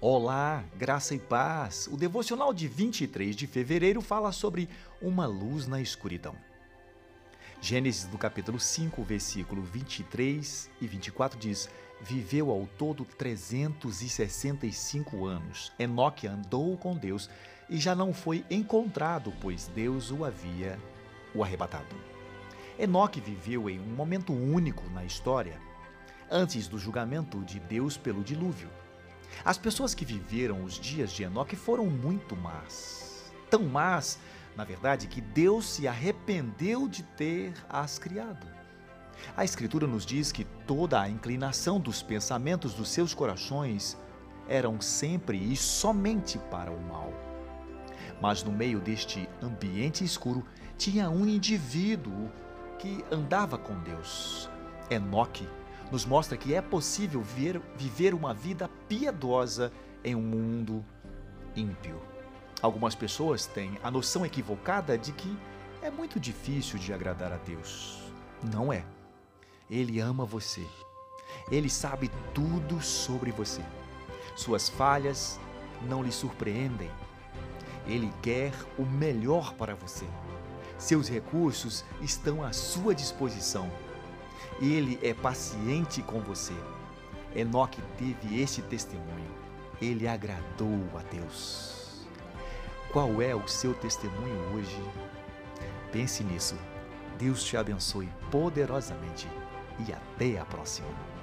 Olá, graça e paz. O devocional de 23 de fevereiro fala sobre uma luz na escuridão. Gênesis do capítulo 5, versículo 23 e 24 diz: Viveu ao todo 365 anos. Enoque andou com Deus e já não foi encontrado, pois Deus o havia o arrebatado. Enoque viveu em um momento único na história, antes do julgamento de Deus pelo dilúvio. As pessoas que viveram os dias de Enoque foram muito más. Tão más, na verdade, que Deus se arrependeu de ter as criado. A Escritura nos diz que toda a inclinação dos pensamentos dos seus corações eram sempre e somente para o mal. Mas no meio deste ambiente escuro tinha um indivíduo que andava com Deus. Enoque nos mostra que é possível ver, viver uma vida piedosa em um mundo ímpio. Algumas pessoas têm a noção equivocada de que é muito difícil de agradar a Deus. Não é. Ele ama você. Ele sabe tudo sobre você. Suas falhas não lhe surpreendem. Ele quer o melhor para você. Seus recursos estão à sua disposição ele é paciente com você. Enoque teve esse testemunho. Ele agradou a Deus. Qual é o seu testemunho hoje? Pense nisso. Deus te abençoe poderosamente e até a próxima.